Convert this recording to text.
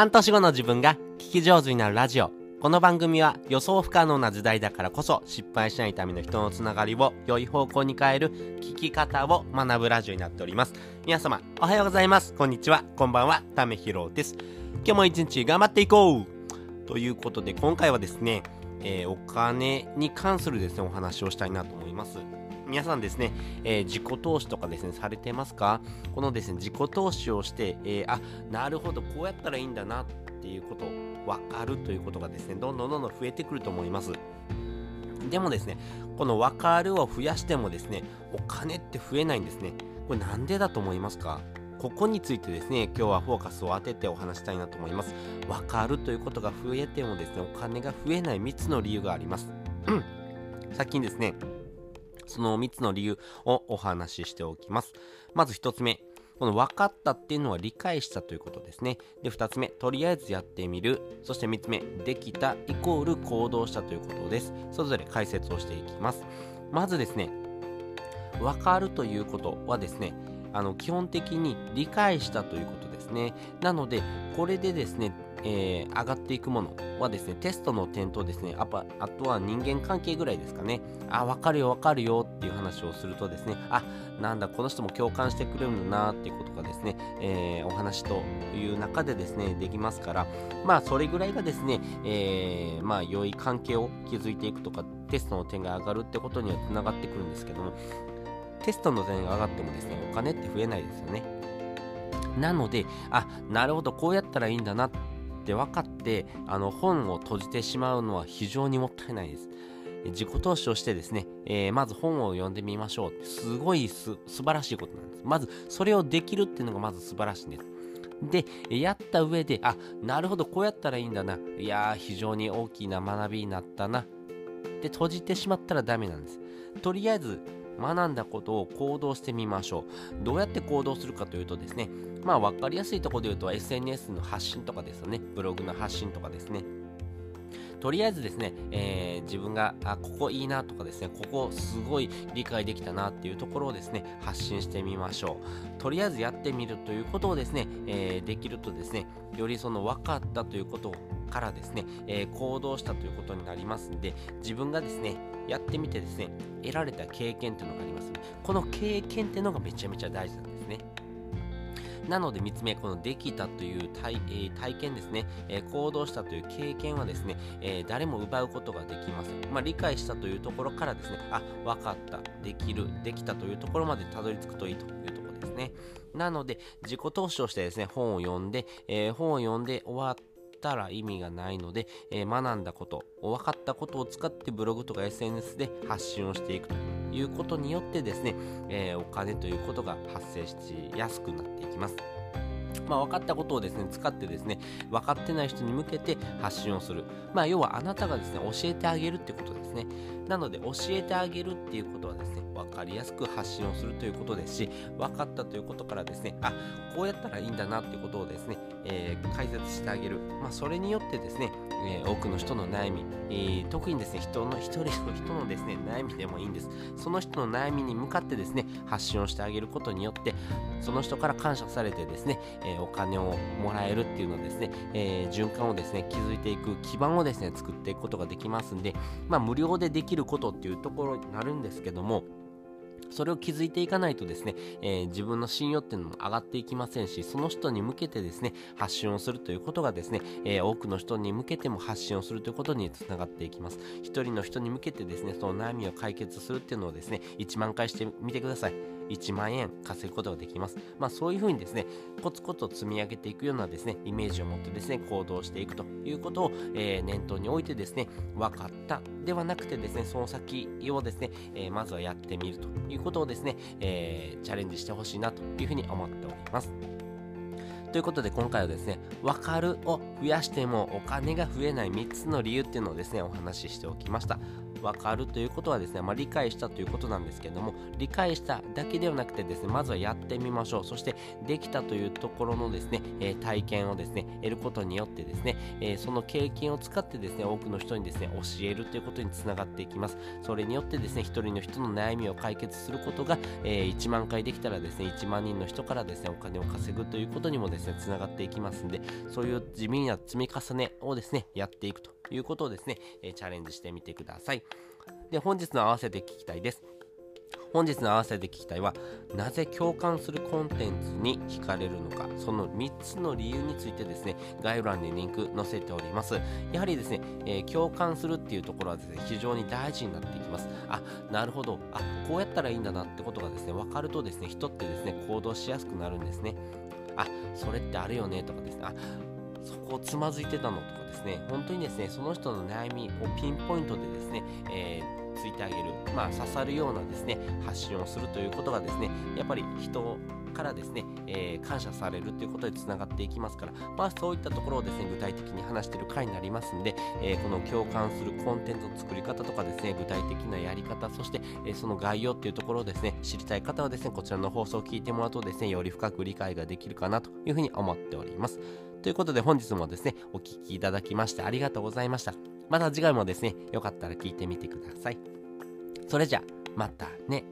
半年後の自分が聞き上手になるラジオ。この番組は予想不可能な時代だからこそ失敗しないための人のつながりを良い方向に変える聞き方を学ぶラジオになっております。皆様、おはようございます。こんにちは。こんばんは。ためひろです。今日も一日頑張っていこうということで、今回はですね、えー、お金に関するですね、お話をしたいなと思います。皆さんですね、えー、自己投資とかですね、されてますか？このですね、自己投資をして、えー、あ、なるほど、こうやったらいいんだなっていうこと分かるということがですね、どんどんどんどん増えてくると思います。でもですね、この分かるを増やしてもですね、お金って増えないんですね。これなんでだと思いますか？ここについてですね、今日はフォーカスを当ててお話したいなと思います。分かるということが増えてもですね、お金が増えない3つの理由があります。先にですね、その3つの理由をお話ししておきます。まず1つ目、この分かったっていうのは理解したということですね。で、2つ目、とりあえずやってみる。そして3つ目、できたイコール行動したということです。それぞれ解説をしていきます。まずですね、分かるということはですね、あの基本的に理解したということですね。なので、これでですね、えー、上がっていくものはですね、テストの点とですね、ああとは人間関係ぐらいですかね。あ、わかるよわかるよっていう話をするとですね、あ、なんだ、この人も共感してくれるんだなっていうことがですね、えー、お話という中でですね、できますから、まあ、それぐらいがですね、えー、まあ、良い関係を築いていくとか、テストの点が上がるってことにはつながってくるんですけども、テストの点が上がってもですね、お金って増えないですよね。なので、あ、なるほど、こうやったらいいんだなっって分かってあの本を閉じてしまうのは非常にもったいないです。自己投資をしてですね、えー、まず本を読んでみましょう。すごいす素晴らしいことなんです。まずそれをできるっていうのがまず素晴らしいんです。で、やった上で、あ、なるほど、こうやったらいいんだな。いやー、非常に大きな学びになったな。で、閉じてしまったらダメなんです。とりあえず、学んだことを行動してみましょう。どうやって行動するかというとですね、まあ分かりやすいところで言うと SNS の発信とかですよね。ブログの発信とかですね。とりあえずですね、えー、自分が、あ、ここいいなとかですね、ここすごい理解できたなっていうところをですね、発信してみましょう。とりあえずやってみるということをですね、えー、できるとですね、よりその分かったということをからですね、えー、行動したということになりますんで、自分がですね、やってみてですね、得られた経験っていうのがあります、この経験っていうのがめちゃめちゃ大事なんですね。なので3つ目、このできたという体,、えー、体験ですね、えー、行動したという経験はですね、えー、誰も奪うことができません。まあ、理解したというところからですね、あ、分かった、できる、できたというところまでたどり着くといいというところですね。なので、自己投資をしてですね、本を読んで、え本を読んで終わったら意味がないので、え学んだこと、分かったことを使ってブログとか SNS で発信をしていくということによってですね、えお金ということが発生しやすくなっていきます。まあ、分かったことをですね、使ってですね、分かってない人に向けて発信をする。まあ、要はあなたがですね、教えてあげるってことですね。なので、教えてあげるっていうことはですね、分かりやすく発信をするということですし、分かったということからですね、あ、こうやったらいいんだなっていうことをですね、えー、解説してあげる。まあ、それによってですね、え、多くの人の悩み、え、特にですね、人の、一人の人のですね、悩みでもいいんです。その人の悩みに向かってですね、発信をしてあげることによって、その人から感謝されてですね、えお金をもらえるっていうのですね、え循環をですね、築いていく基盤をですね、作っていくことができますんで、まあ、無料でできることっていうところになるんですけども、それを気づいていかないとですね、えー、自分の信用っていうのも上がっていきませんし、その人に向けてですね、発信をするということがですね、えー、多くの人に向けても発信をするということにつながっていきます。一人の人に向けてですね、その悩みを解決するっていうのをですね、1万回してみてください。1万円稼ぐことができます。まあそういうふうにですね、コツコツ積み上げていくようなですね、イメージを持ってですね、行動していくということを、えー、念頭に置いてですね、分かったではなくてですね、その先をですね、えー、まずはやってみるということをですね、えー、チャレンジしてほしいなというふうに思っております。ということで今回はですね、分かるを増やしてもお金が増えない3つの理由っていうのをですね、お話ししておきました。分かるということはですね、まあ、理解したということなんですけども理解しただけではなくてですねまずはやってみましょう。そしてできたというところのですね、え、体験をですね得ることによってですね、え、その経験を使ってですね多くの人にですね教えるということにつながっていきます。それによってですね一人の人の悩みを解決することが、え、1万回できたらですね1万人の人からですねお金を稼ぐということにもですねつながっていきますんでそういう地味な積み重ねをですねやっていくということをですね、えチャレンジしてみてください。で本日の合わせて聞きたいです。本日の合わせて聞きたいはなぜ共感するコンテンツに惹かれるのか。その3つの理由についてですね概要欄にリンク載せております。やはりですね、えー、共感するっていうところはですね非常に大事になっていきます。あなるほど。あこうやったらいいんだなってことがですね分かるとですね人ってですね行動しやすくなるんですね。あそれってあるよねとかですね。あそこをつまずいてたのとかですね本当にですねその人の悩みをピンポイントでですね、えーついてあげる、まあ、刺さるようなですね発信をするということがですねやっぱり人からですね、えー、感謝されるということでつながっていきますから、まあ、そういったところをですね具体的に話している回になりますんで、えー、この共感するコンテンツの作り方とかですね具体的なやり方そして、えー、その概要っていうところをですね知りたい方はですねこちらの放送を聞いてもらうとですねより深く理解ができるかなというふうに思っております。ということで本日もですねお聴きいただきましてありがとうございました。また次回もですねよかったら聞いてみてください。それじゃまたね。